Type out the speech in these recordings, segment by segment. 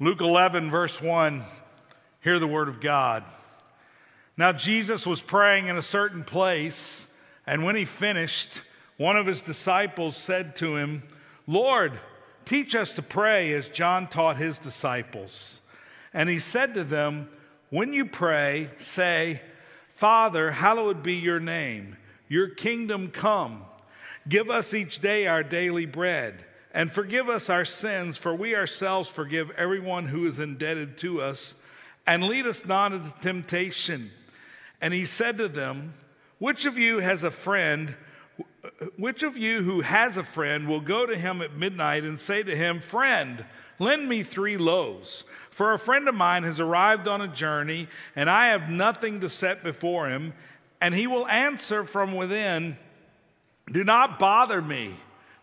Luke 11, verse 1, hear the word of God. Now, Jesus was praying in a certain place, and when he finished, one of his disciples said to him, Lord, teach us to pray as John taught his disciples. And he said to them, When you pray, say, Father, hallowed be your name, your kingdom come. Give us each day our daily bread and forgive us our sins, for we ourselves forgive everyone who is indebted to us. And lead us not into temptation. And he said to them, Which of you has a friend? Which of you who has a friend will go to him at midnight and say to him, Friend, lend me three loaves? For a friend of mine has arrived on a journey, and I have nothing to set before him. And he will answer from within, Do not bother me.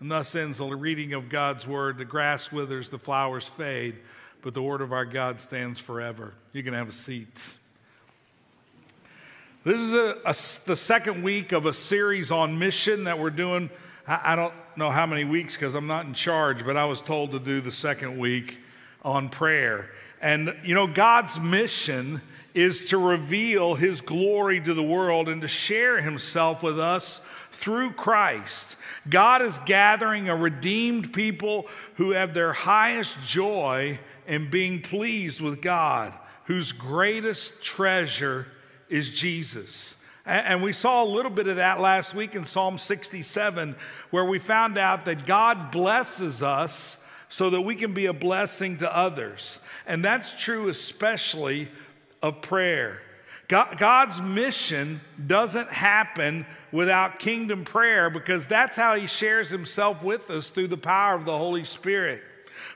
And thus ends the reading of God's word. The grass withers, the flowers fade, but the word of our God stands forever. You can have a seat. This is a, a, the second week of a series on mission that we're doing. I, I don't know how many weeks because I'm not in charge, but I was told to do the second week on prayer. And, you know, God's mission is to reveal his glory to the world and to share himself with us through Christ. God is gathering a redeemed people who have their highest joy in being pleased with God, whose greatest treasure is Jesus. And we saw a little bit of that last week in Psalm 67, where we found out that God blesses us so that we can be a blessing to others. And that's true especially of prayer. God's mission doesn't happen without kingdom prayer because that's how He shares Himself with us through the power of the Holy Spirit.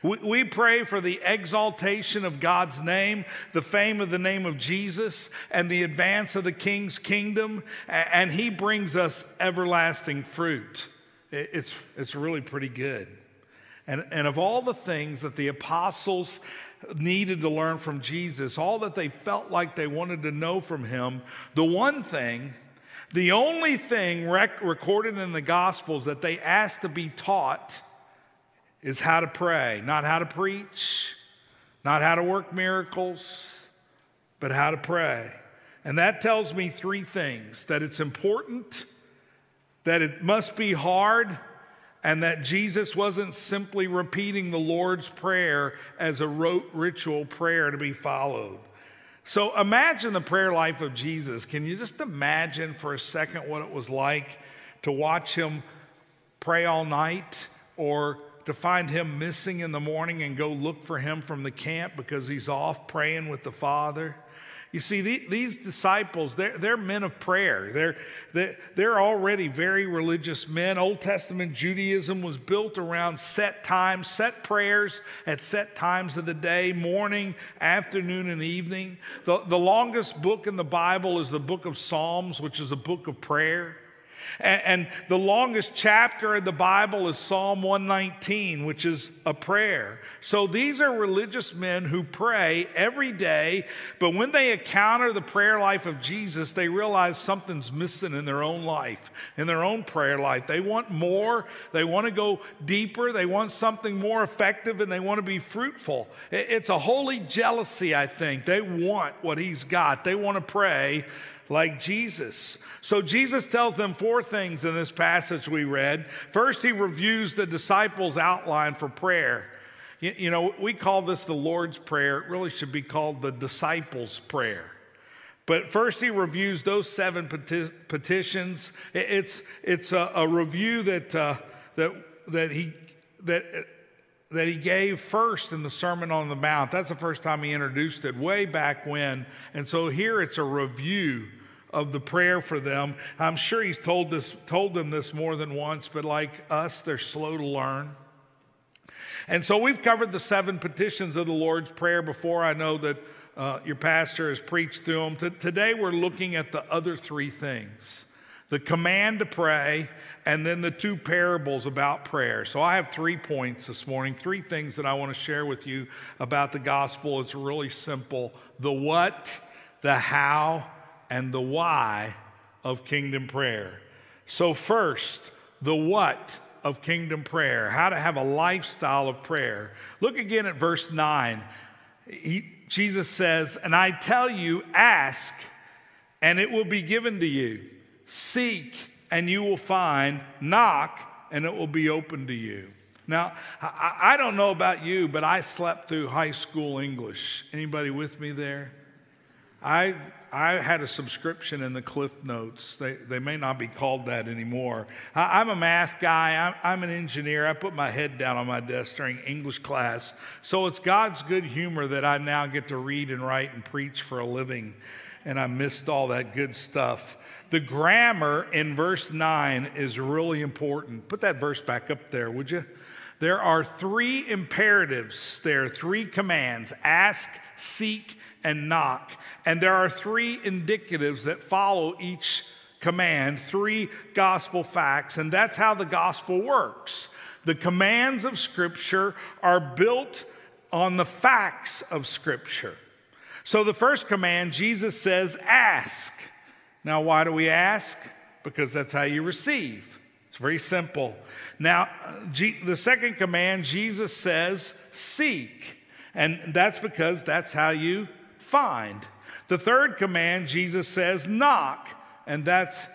We pray for the exaltation of God's name, the fame of the name of Jesus, and the advance of the King's kingdom, and He brings us everlasting fruit. It's, it's really pretty good. And, and of all the things that the apostles needed to learn from Jesus, all that they felt like they wanted to know from him, the one thing, the only thing rec- recorded in the Gospels that they asked to be taught is how to pray, not how to preach, not how to work miracles, but how to pray. And that tells me three things that it's important, that it must be hard, and that Jesus wasn't simply repeating the Lord's Prayer as a rote ritual prayer to be followed. So imagine the prayer life of Jesus. Can you just imagine for a second what it was like to watch him pray all night or to find him missing in the morning and go look for him from the camp because he's off praying with the Father? You see, the, these disciples, they're, they're, men of prayer. They're, they're, they're already very religious men. Old Testament Judaism was built around set times, set prayers at set times of the day, morning, afternoon, and evening. The, the longest book in the Bible is the book of Psalms, which is a book of prayer. And, and, the longest chapter in the Bible is Psalm 119, which is a prayer. So these are religious men who pray every day, but when they encounter the prayer life of Jesus, they realize something's missing in their own life, in their own prayer life. They want more, they want to go deeper, they want something more effective, and they want to be fruitful. It's a holy jealousy, I think. They want what he's got, they want to pray like Jesus. So Jesus tells them four things in this passage we read. First, he reviews the disciples' outline for prayer. You, you know, we call this the Lord's Prayer. It really should be called the disciples' prayer. But first, he reviews those seven peti- petitions. It's, it's a, a review that, uh, that, that, he, that, that he gave first in the Sermon on the Mount. That's the first time he introduced it, way back when. And so here it's a review of the prayer for them. I'm sure he's told, this, told them this more than once, but like us, they're slow to learn. And so we've covered the seven petitions of the Lord's Prayer before. I know that uh, your pastor has preached through them. T- today we're looking at the other three things the command to pray, and then the two parables about prayer. So I have three points this morning, three things that I want to share with you about the gospel. It's really simple the what, the how, and the why of kingdom prayer. So, first, the what of kingdom prayer, how to have a lifestyle of prayer. Look again at verse 9. He, Jesus says, And I tell you, ask, and it will be given to you. Seek, and you will find. Knock, and it will be open to you. Now, I, I don't know about you, but I slept through high school English. Anybody with me there? I I had a subscription in the Cliff Notes. They, they may not be called that anymore. I, am a math guy, I'm, I'm, an engineer. I put my head down on my desk during English class. So it's God's good humor that I now get to read and write and preach for a living. And I missed all that good stuff. The grammar in verse 9 is really important. Put that verse back up there, would you? There are three imperatives there, are three commands ask, seek, and knock. And there are three indicatives that follow each command, three gospel facts, and that's how the gospel works. The commands of Scripture are built on the facts of Scripture. So the first command, Jesus says, ask. Now, why do we ask? Because that's how you receive. It's very simple. Now, the second command, Jesus says, seek. And that's because that's how you find. The third command, Jesus says, knock, and that's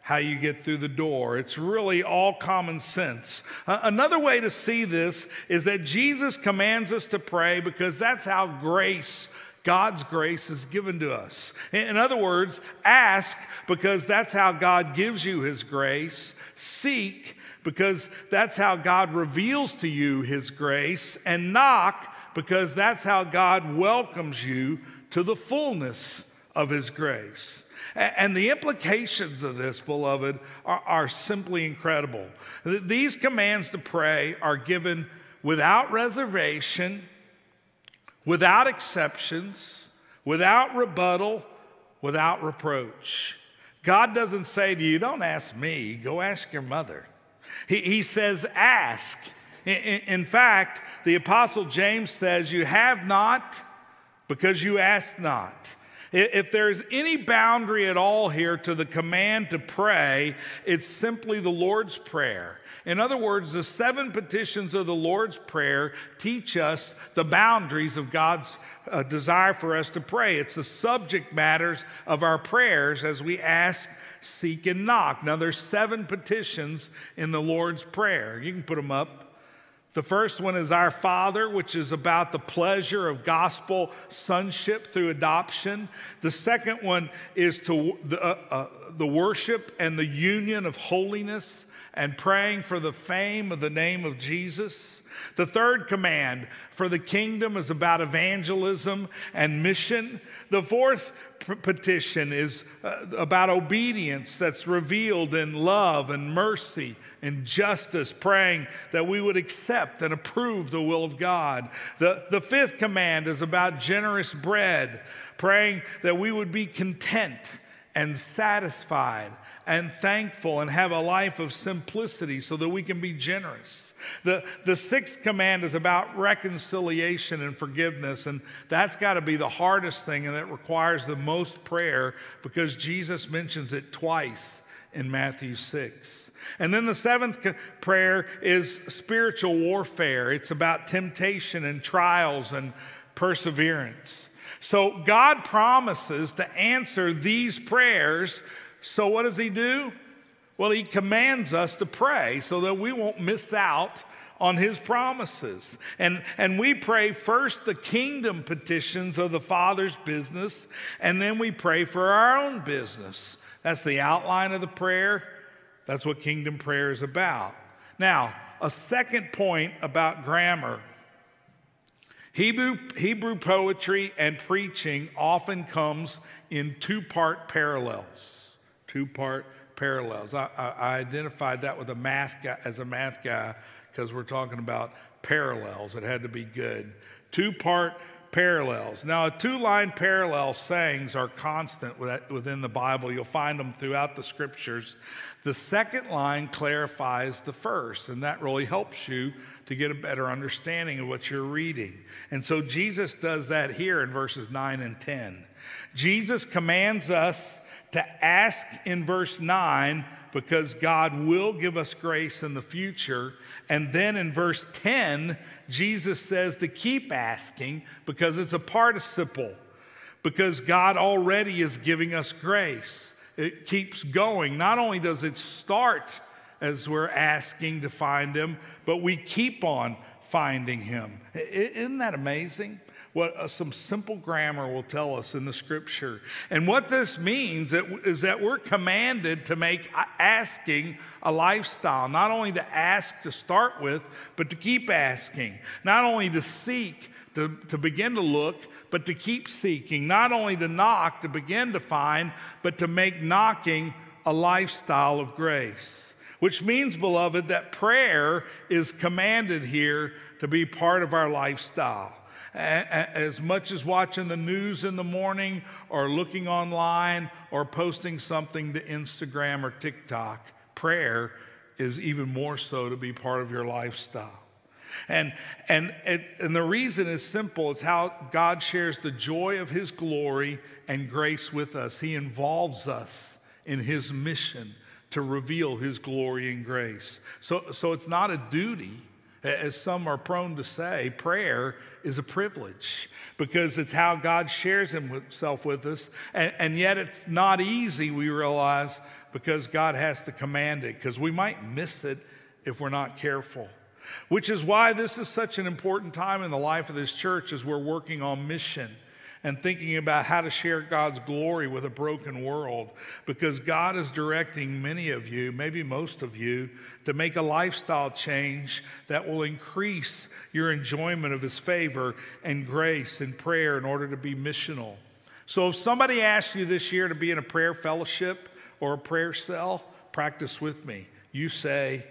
how you get through the door. It's really all common sense. Another way to see this is that Jesus commands us to pray because that's how grace, God's grace, is given to us. In other words, ask because that's how God gives you his grace. Seek because that's how God reveals to you his grace. And knock because that's how God welcomes you to the fullness of His grace. And the implications of this, beloved, are, are, simply incredible. These commands to pray are given without reservation, without exceptions, without rebuttal, without reproach. God doesn't say to you, Don't ask me, go ask your mother. He, he says, Ask. In, in fact, the Apostle James says, You have not because you asked not. If there's any boundary at all here to the command to pray, it's simply the Lord's Prayer. In other words, the seven petitions of the Lord's Prayer teach us the boundaries of God's uh, desire for us to pray. It's the subject matters of our prayers as we ask, seek, and knock. Now, there's seven petitions in the Lord's Prayer. You can put them up. The first one is Our Father, which is about the pleasure of gospel sonship through adoption. The second one is to the, uh, uh, the worship and the union of holiness and praying for the fame of the name of Jesus. The third command for the kingdom is about evangelism and mission. The fourth petition is uh, about obedience that's revealed in love and mercy and justice, praying that we would accept and approve the will of God. The, the fifth command is about generous bread, praying that we would be content and satisfied and thankful and have a life of simplicity so that we can be generous. The, the sixth command is about reconciliation and forgiveness, and that's got to be the hardest thing, and it requires the most prayer because Jesus mentions it twice in Matthew 6. And then the seventh prayer is spiritual warfare. It's about temptation and trials and perseverance. So God promises to answer these prayers. So what does He do? Well, he commands us to pray so that we won't miss out on his promises. And, and we pray first the kingdom petitions of the Father's business, and then we pray for our own business. That's the outline of the prayer. That's what kingdom prayer is about. Now, a second point about grammar. Hebrew, Hebrew poetry and preaching often comes in two part parallels. Two part parallels. I, I, I, identified that with a math guy, as a math guy because we're talking about parallels. It had to be good. Two part parallels. Now, two line parallel sayings are constant within the Bible. You'll find them throughout the scriptures. The second line clarifies the first, and that really helps you to get a better understanding of what you're reading. And so Jesus does that here in verses 9 and 10. Jesus commands us to ask in verse 9 because God will give us grace in the future. And then in verse 10, Jesus says to keep asking because it's a participle, because God already is giving us grace. It keeps going. Not only does it start as we're asking to find Him, but we keep on finding Him. Isn't that amazing? What uh, some simple grammar will tell us in the scripture. And what this means is that we're commanded to make asking a lifestyle, not only to ask to start with, but to keep asking, not only to seek, to, to begin to look, but to keep seeking, not only to knock, to begin to find, but to make knocking a lifestyle of grace. Which means, beloved, that prayer is commanded here to be part of our lifestyle as much as watching the news in the morning or looking online or posting something to Instagram or TikTok. Prayer is even more so to be part of your lifestyle. And, and, it, and the reason is simple it's how God shares the joy of His glory and grace with us. He involves us in His mission to reveal His glory and grace. So, so it's not a duty, as some are prone to say, prayer is a privilege because it's how God shares Himself with us. And, and yet it's not easy, we realize, because God has to command it, because we might miss it if we're not careful. Which is why this is such an important time in the life of this church as we're working on mission and thinking about how to share God's glory with a broken world because God is directing many of you, maybe most of you, to make a lifestyle change that will increase your enjoyment of His favor and grace and prayer in order to be missional. So if somebody asks you this year to be in a prayer fellowship or a prayer cell, practice with me. You say,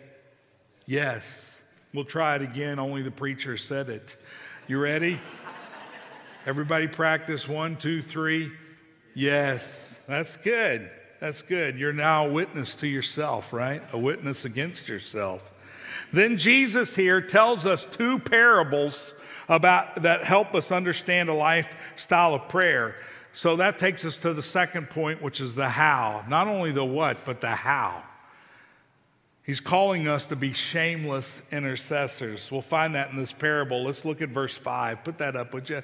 Yes. We'll try it again, only the preacher said it. You ready? Everybody practice one, two, three. Yes, that's good. That's good. You're now a witness to yourself, right? A witness against yourself. Then Jesus here tells us two parables about that help us understand a lifestyle of prayer. So that takes us to the second point, which is the how. Not only the what, but the how. He's calling us to be shameless intercessors. We'll find that in this parable. Let's look at verse 5. Put that up, would you?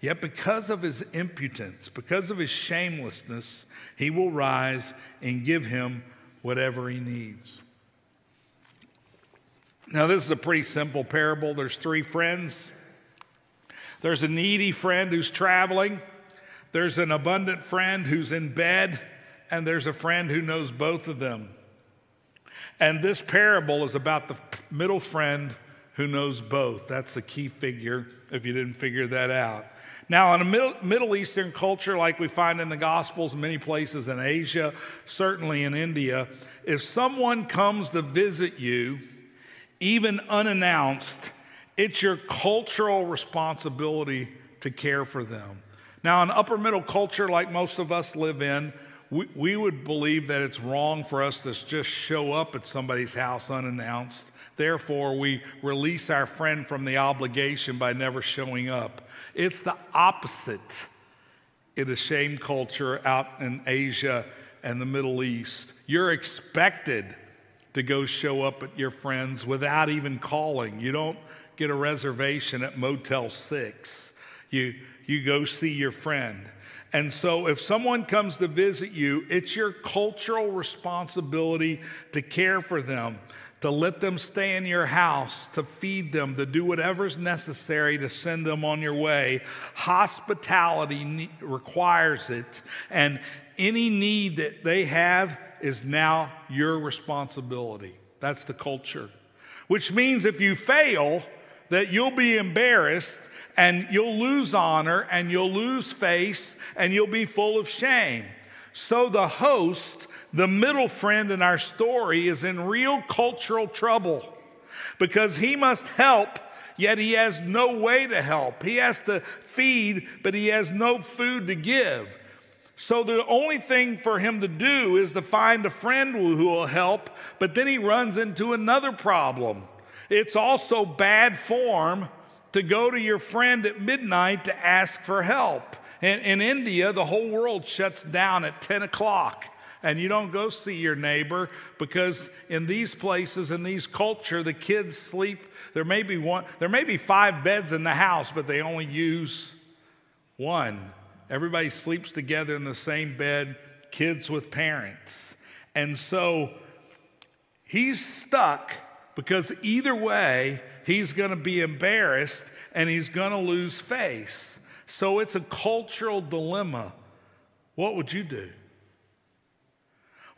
Yet, because of his impudence, because of his shamelessness, he will rise and give him whatever he needs. Now, this is a pretty simple parable. There's three friends. There's a needy friend who's traveling, there's an abundant friend who's in bed, and there's a friend who knows both of them. And this parable is about the middle friend who knows both. That's the key figure, if you didn't figure that out. Now, in a Middle, Eastern culture like we find in the Gospels, many places in Asia, certainly in India, if someone comes to visit you, even unannounced, it's your cultural responsibility to care for them. Now, in upper middle culture like most of us live in, we, we would believe that it's wrong for us to just show up at somebody's house unannounced. Therefore, we release our friend from the obligation by never showing up. It's the opposite in the shame culture out in Asia and the Middle East. You're expected to go show up at your friends without even calling. You don't get a reservation at Motel 6. You, you go see your friend. And so, if someone comes to visit you, it's your cultural responsibility to care for them, to let them stay in your house, to feed them, to do whatever's necessary to send them on your way. Hospitality requires it. And any need that they have is now your responsibility. That's the culture. Which means if you fail, that you'll be embarrassed and you'll lose honor and you'll lose face and you'll be full of shame. So the host, the middle friend in our story, is in real cultural trouble because he must help, yet he has no way to help. He has to feed, but he has no food to give. So the only thing for him to do is to find a friend who will help, but then he runs into another problem. It's also bad form to go to your friend at midnight to ask for help. In, in India, the whole world shuts down at 10 o'clock and you don't go see your neighbor because in these places in these culture the kids sleep there may be one there may be five beds in the house but they only use one Everybody sleeps together in the same bed, kids with parents. And so he's stuck because either way, he's going to be embarrassed and he's going to lose face. So it's a cultural dilemma. What would you do?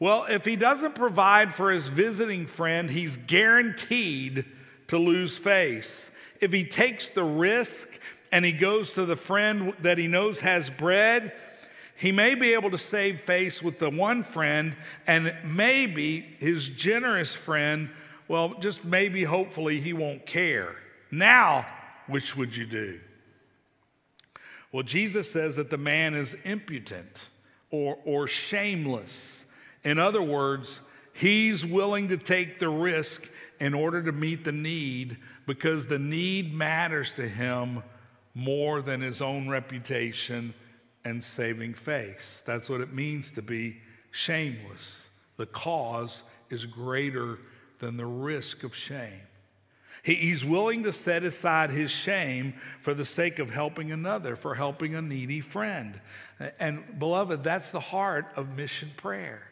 Well, if he doesn't provide for his visiting friend, he's guaranteed to lose face. If he takes the risk and he goes to the friend that he knows has bread, he may be able to save face with the one friend, and maybe his generous friend, well, just maybe, hopefully, he won't care. Now, which would you do? Well, Jesus says that the man is impudent or, or shameless. In other words, he's willing to take the risk in order to meet the need because the need matters to him more than his own reputation and saving face. That's what it means to be shameless. The cause is greater than the risk of shame. he's willing to set aside his shame for the sake of helping another, for helping a needy friend. And beloved, that's the heart of mission prayer.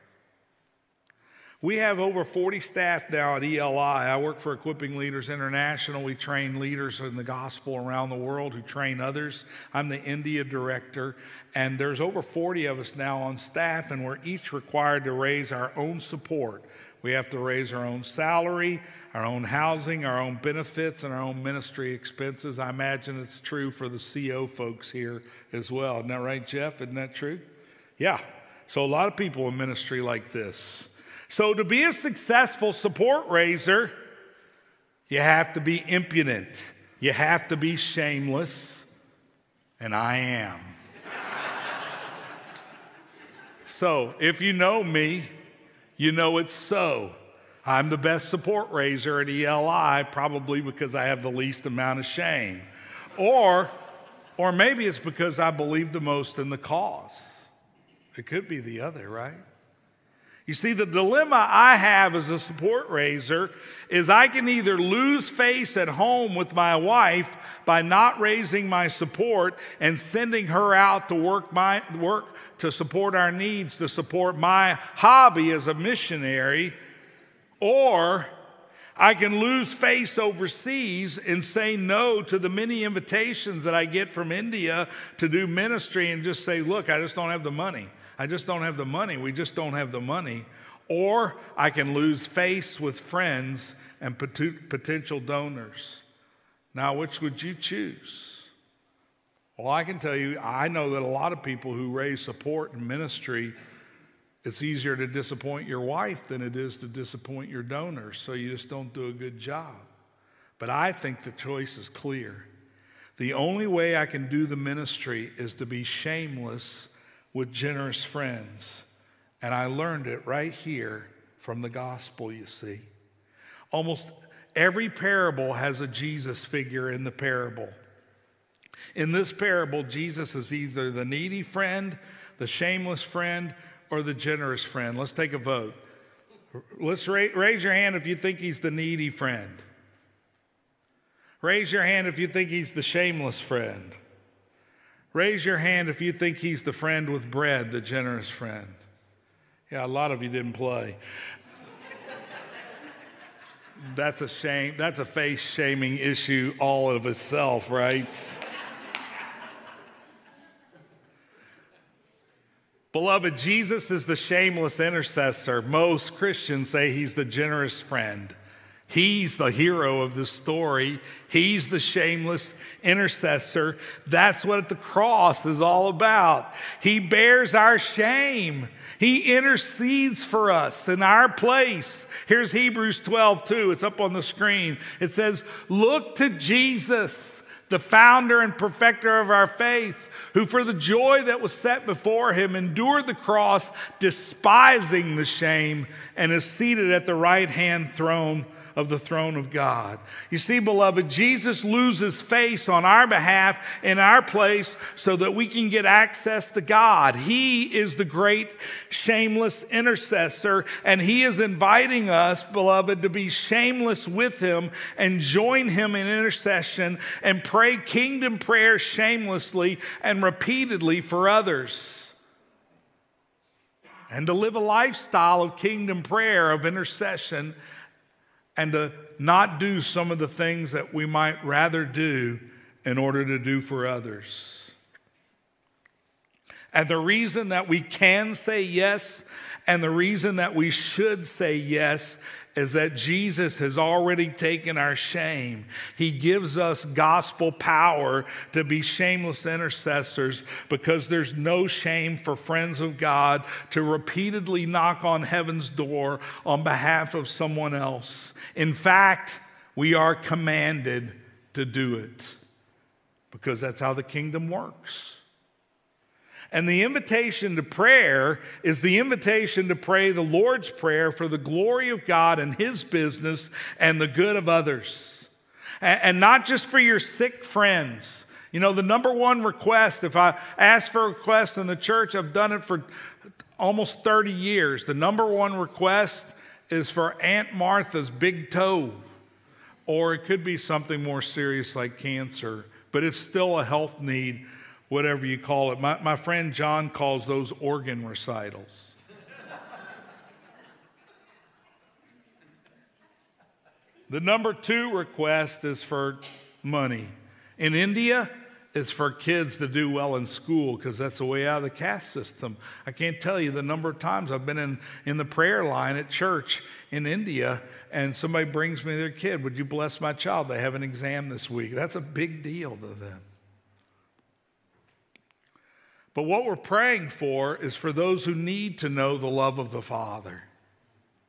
We have over 40 staff now at ELI. I work for Equipping Leaders International. We train leaders in the gospel around the world who train others. I'm the India director, and there's over 40 of us now on staff, and we're each required to raise our own support. We have to raise our own salary, our own housing, our own benefits, and our own ministry expenses. I imagine it's true for the CO folks here as well. Isn't that right, Jeff? Isn't that true? Yeah. So a lot of people in ministry like this. So, to be a successful support raiser, you have to be impudent, you have to be shameless, and I am. so, if you know me, you know it's so. I'm the best support raiser at ELI, probably because I have the least amount of shame. Or, or maybe it's because I believe the most in the cause. It could be the other, right? You see, the dilemma I have as a support raiser is I can either lose face at home with my wife by not raising my support and sending her out to work my work to support our needs, to support my hobby as a missionary, or I can lose face overseas and say no to the many invitations that I get from India to do ministry and just say, look, I just don't have the money. I just don't have the money. We just don't have the money. Or I can lose face with friends and potential donors. Now, which would you choose? Well, I can tell you, I know that a lot of people who raise support in ministry, it's easier to disappoint your wife than it is to disappoint your donors, so you just don't do a good job. But I think the choice is clear. The only way I can do the ministry is to be shameless with generous friends And I learned it right here from the gospel, you see. Almost every parable has a Jesus figure in the parable. In this parable, Jesus is either the needy friend, the shameless friend, or the generous friend. Let's take a vote. Let's ra- raise your hand if you think he's the needy friend. Raise your hand if you think he's the shameless friend. Raise your hand if you think he's the friend with bread, the generous friend. Yeah, a lot of you didn't play. That's a shame. That's a face shaming issue all of itself, right? Beloved, Jesus is the shameless intercessor. Most Christians say he's the generous friend. He's the hero of the story. He's the shameless intercessor. That's what the cross is all about. He bears our shame. He intercedes for us in our place. Here's Hebrews 12, 2. It's up on the screen. It says, Look to Jesus, the founder and perfecter of our faith who for the joy that was set before him endured the cross, despising the shame, and is seated at the right hand throne of the throne of God. You see, beloved, Jesus loses face on our behalf in our place so that we can get access to God. He is the great shameless intercessor, and He is inviting us, beloved, to be shameless with Him and join Him in intercession and pray kingdom prayer shamelessly and repeatedly for others and to live a lifestyle of kingdom prayer, of intercession, and to not do some of the things that we might rather do in order to do for others. And the reason that we can say yes and the reason that we should say yes is that Jesus has already taken our shame. He gives us gospel power to be shameless intercessors because there's no shame for friends of God to repeatedly knock on heaven's door on behalf of someone else. In fact, we are commanded to do it because that's how the kingdom works. And the invitation to prayer is the invitation to pray the Lord's Prayer for the glory of God and His business and the good of others. And not just for your sick friends. You know, the number one request, if I ask for a request in the church, I've done it for almost 30 years. The number one request is for Aunt Martha's big toe, or it could be something more serious like cancer, but it's still a health need whatever you call it. My, my friend John calls those organ recitals. the number two request is for money. In India, it's for kids to do well in school because that's the way out of the caste system. I can't tell you the number of times I've been in, in the prayer line at church in India and somebody brings me their kid. Would you bless my child? They have an exam this week. That's a big deal to them. But what we're praying for is for those who need to know the love of the Father.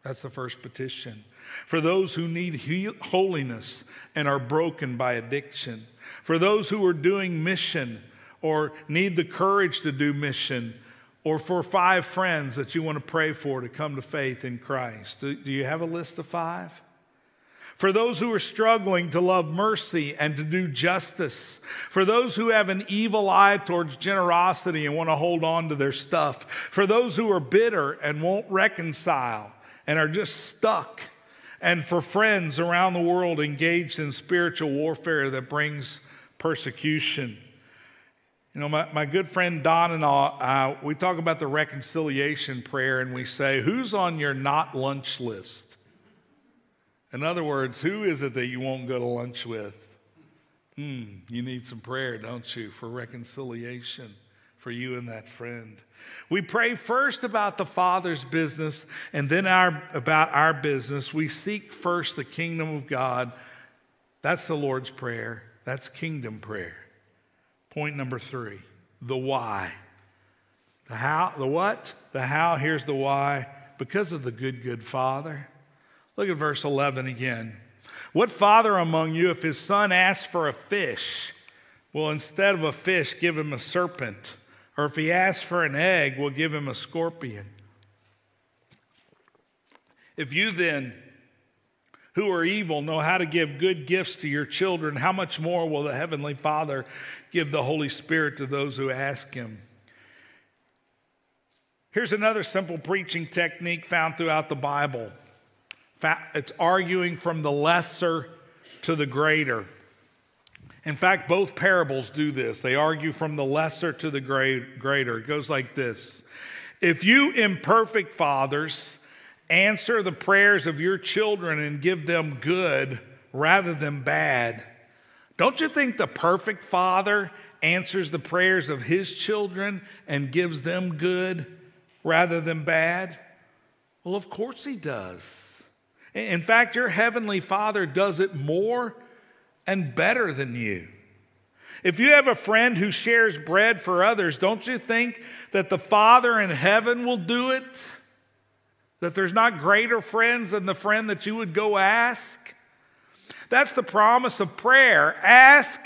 That's the first petition. For those who need holiness and are broken by addiction. For those who are doing mission or need the courage to do mission. Or for five friends that you want to pray for to come to faith in Christ. Do you have a list of five? For those who are struggling to love mercy and to do justice, for those who have an evil eye towards generosity and want to hold on to their stuff, for those who are bitter and won't reconcile and are just stuck, and for friends around the world engaged in spiritual warfare that brings persecution. You know, my, my good friend Don and I, uh, we talk about the reconciliation prayer and we say, Who's on your not lunch list? In other words, who is it that you won't go to lunch with? Hmm, you need some prayer, don't you, for reconciliation for you and that friend. We pray first about the Father's business and then our, about our business. We seek first the kingdom of God. That's the Lord's Prayer. That's kingdom prayer. Point number three the why. The how, the what? The how, here's the why. Because of the good, good Father. Look at verse 11 again. What father among you, if his son asks for a fish, will instead of a fish give him a serpent? Or if he asks for an egg, will give him a scorpion? If you then, who are evil, know how to give good gifts to your children, how much more will the Heavenly Father give the Holy Spirit to those who ask Him? Here's another simple preaching technique found throughout the Bible it's arguing from the lesser to the greater. In fact, both parables do this. They argue from the lesser to the greater. It goes like this If you imperfect fathers answer the prayers of your children and give them good rather than bad, don't you think the perfect father answers the prayers of his children and gives them good rather than bad? Well, of course he does. In fact, your heavenly father does it more and better than you. If you have a friend who shares bread for others, don't you think that the Father in heaven will do it? That there's not greater friends than the friend that you would go ask? That's the promise of prayer. Ask,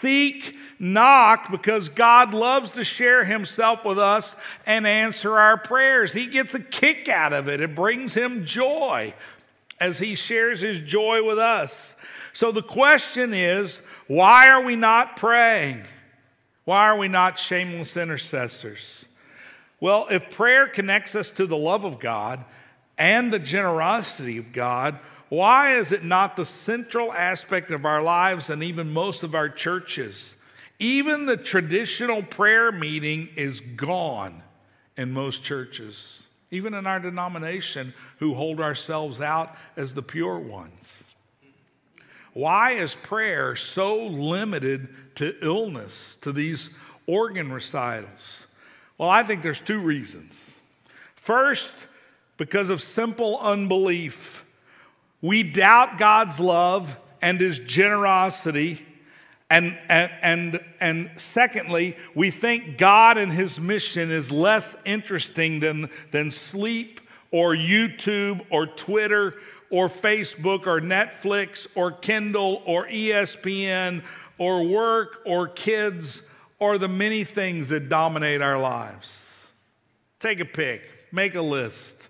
seek, knock, because God loves to share Himself with us and answer our prayers. He gets a kick out of it, it brings Him joy as He shares His joy with us. So the question is why are we not praying? Why are we not shameless intercessors? Well, if prayer connects us to the love of God and the generosity of God, why is it not the central aspect of our lives and even most of our churches? Even the traditional prayer meeting is gone in most churches, even in our denomination, who hold ourselves out as the pure ones. Why is prayer so limited to illness, to these organ recitals? Well, I think there's two reasons. First, because of simple unbelief. We doubt God's love and his generosity. And, and, and, and secondly, we think God and his mission is less interesting than, than sleep or YouTube or Twitter or Facebook or Netflix or Kindle or ESPN or work or kids or the many things that dominate our lives. Take a pick, make a list.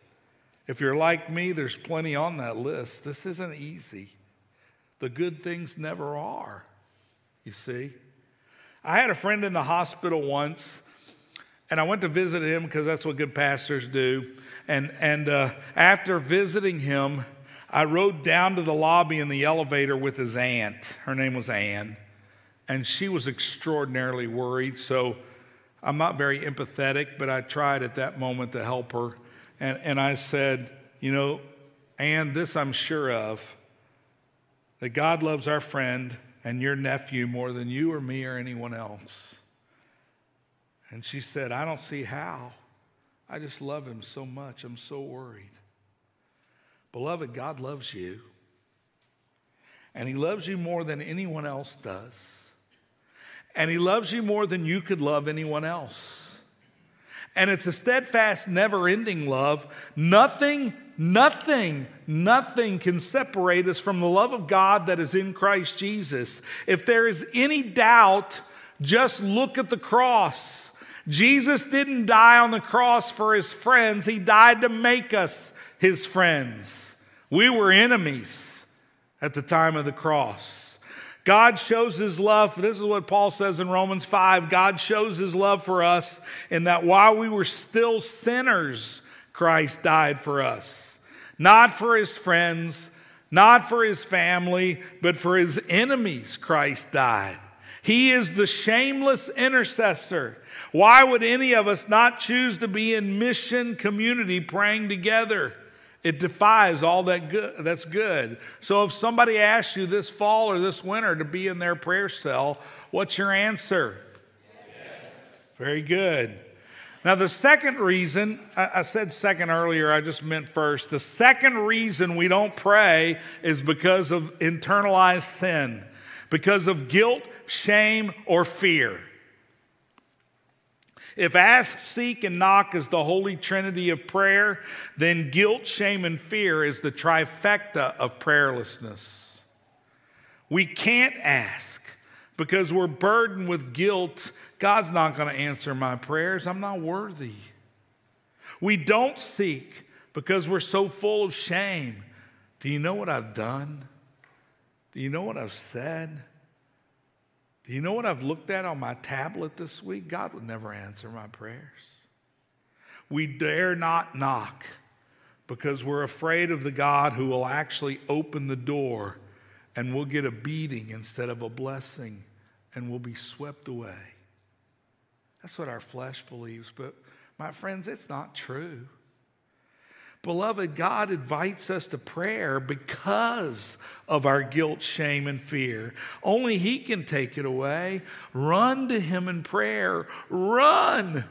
If you're like me, there's plenty on that list. This isn't easy. The good things never are, you see. I had a friend in the hospital once, and I went to visit him because that's what good pastors do. And, and uh, after visiting him, I rode down to the lobby in the elevator with his aunt. Her name was Anne, and she was extraordinarily worried. So I'm not very empathetic, but I tried at that moment to help her. And, and I said, You know, Anne, this I'm sure of that God loves our friend and your nephew more than you or me or anyone else. And she said, I don't see how. I just love him so much. I'm so worried. Beloved, God loves you. And He loves you more than anyone else does. And He loves you more than you could love anyone else. And it's a steadfast, never ending love. Nothing, nothing, nothing can separate us from the love of God that is in Christ Jesus. If there is any doubt, just look at the cross. Jesus didn't die on the cross for his friends, he died to make us his friends. We were enemies at the time of the cross. God shows his love. This is what Paul says in Romans 5 God shows his love for us in that while we were still sinners, Christ died for us. Not for his friends, not for his family, but for his enemies, Christ died. He is the shameless intercessor. Why would any of us not choose to be in mission community praying together? It defies all that good, that's good. So if somebody asks you this fall or this winter to be in their prayer cell, what's your answer? Very good. Now, the second reason, I said second earlier, I just meant first. The second reason we don't pray is because of internalized sin, because of guilt, shame, or fear. If ask, seek, and knock is the holy trinity of prayer, then guilt, shame, and fear is the trifecta of prayerlessness. We can't ask because we're burdened with guilt. God's not going to answer my prayers. I'm not worthy. We don't seek because we're so full of shame. Do you know what I've done? Do you know what I've said? Do you know what I've looked at on my tablet this week? God would never answer my prayers. We dare not knock because we're afraid of the God who will actually open the door and we'll get a beating instead of a blessing and we'll be swept away. That's what our flesh believes. But my friends, it's not true. Beloved, God invites us to prayer because of our guilt, shame, and fear. Only He can take it away. Run to Him in prayer. Run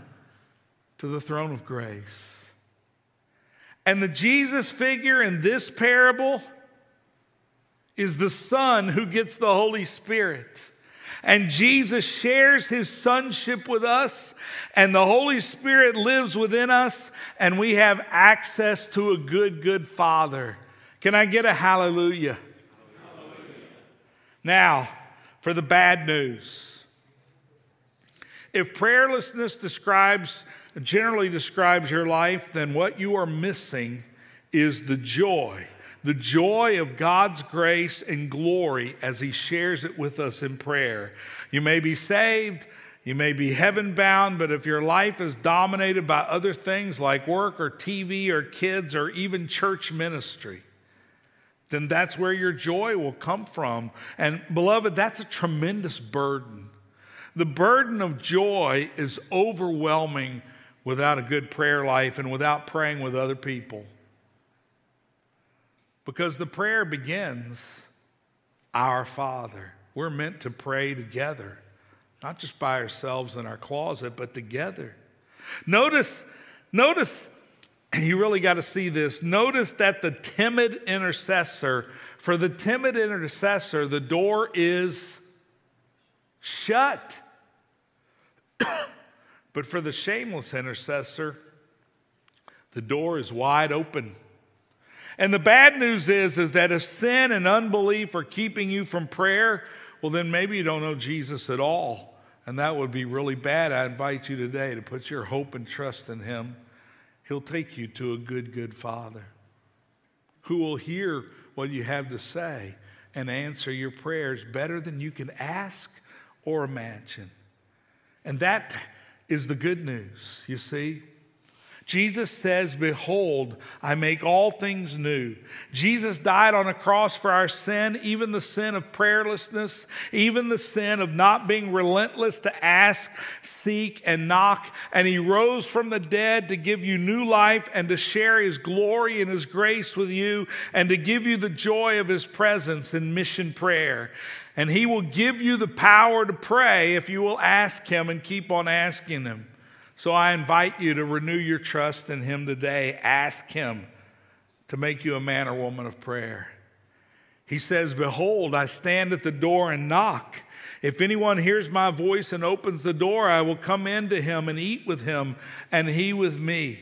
to the throne of grace. And the Jesus figure in this parable is the Son who gets the Holy Spirit. And Jesus shares his sonship with us, and the Holy Spirit lives within us, and we have access to a good, good Father. Can I get a hallelujah? hallelujah. Now, for the bad news. If prayerlessness describes generally describes your life, then what you are missing is the joy, the joy of God's grace and glory as He shares it with us in prayer. You may be saved, you may be heaven bound, but if your life is dominated by other things like work or TV or kids or even church ministry, then that's where your joy will come from. And beloved, that's a tremendous burden. The burden of joy is overwhelming without a good prayer life and without praying with other people. Because the prayer begins, Our Father. We're meant to pray together, not just by ourselves in our closet, but together. Notice, notice, you really got to see this. Notice that the timid intercessor, for the timid intercessor, the door is shut. But for the shameless intercessor, the door is wide open. And the bad news is, is that if sin and unbelief are keeping you from prayer, well, then maybe you don't know Jesus at all. And that would be really bad. I invite you today to put your hope and trust in Him. He'll take you to a good, good Father who will hear what you have to say and answer your prayers better than you can ask or imagine. And that is the good news, you see. Jesus says, Behold, I make all things new. Jesus died on a cross for our sin, even the sin of prayerlessness, even the sin of not being relentless to ask, seek, and knock. And he rose from the dead to give you new life and to share his glory and his grace with you and to give you the joy of his presence in mission prayer. And he will give you the power to pray if you will ask him and keep on asking him. So I invite you to renew your trust in him today. Ask him to make you a man or woman of prayer. He says, Behold, I stand at the door and knock. If anyone hears my voice and opens the door, I will come into him and eat with him, and he with me.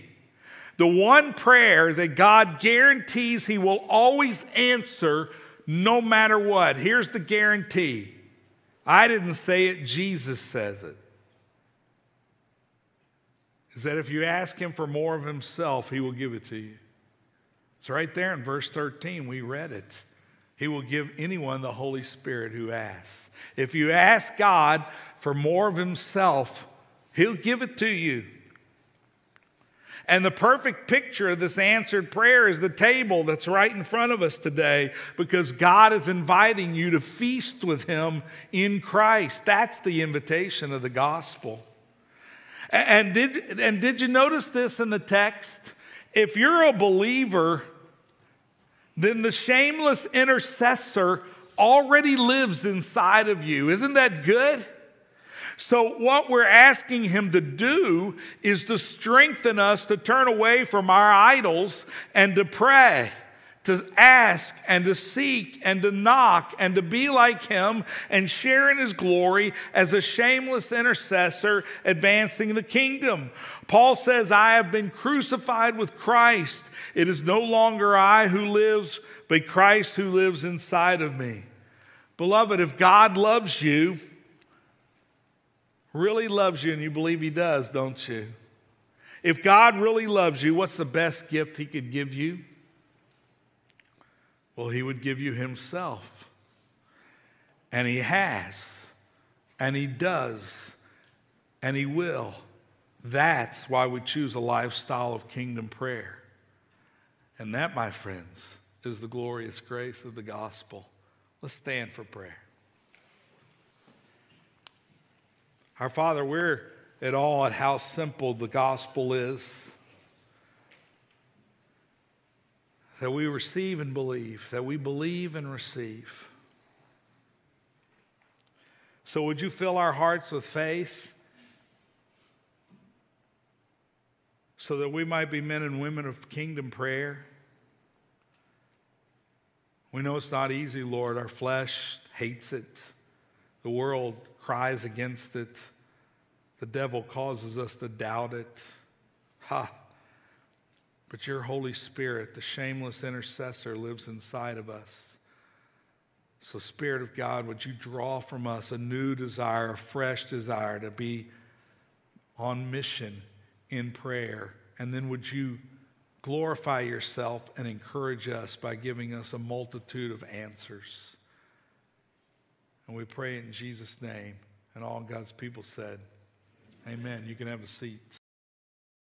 The one prayer that God guarantees he will always answer no matter what. Here's the guarantee I didn't say it, Jesus says it. Is that if you ask him for more of himself, he will give it to you. It's right there in verse 13. We read it. He will give anyone the Holy Spirit who asks. If you ask God for more of himself, he'll give it to you. And the perfect picture of this answered prayer is the table that's right in front of us today because God is inviting you to feast with Him in Christ. That's the invitation of the gospel. And did, and did you notice this in the text? If you're a believer, then the shameless intercessor already lives inside of you. Isn't that good? So, what we're asking him to do is to strengthen us to turn away from our idols and to pray, to ask and to seek and to knock and to be like him and share in his glory as a shameless intercessor advancing the kingdom. Paul says, I have been crucified with Christ. It is no longer I who lives, but Christ who lives inside of me. Beloved, if God loves you, really loves you, and you believe He does, don't you? If God really loves you, what's the best gift He could give you? Well, He would give you Himself. And He has, and He does, and He will. That's why we choose a lifestyle of kingdom prayer. And that, my friends, is the glorious grace of the gospel. Let's stand for prayer. Our Father, we're at all at how simple the gospel is. That we receive and believe, that we believe and receive. So, would you fill our hearts with faith so that we might be men and women of kingdom prayer? We know it's not easy, Lord. Our flesh hates it, the world cries against it, the devil causes us to doubt it. Ha! But your Holy Spirit, the shameless intercessor, lives inside of us. So, Spirit of God, would you draw from us a new desire, a fresh desire to be on mission in prayer? And then would you glorify yourself and encourage us by giving us a multitude of answers? And we pray in Jesus' name. And all God's people said, Amen. You can have a seat.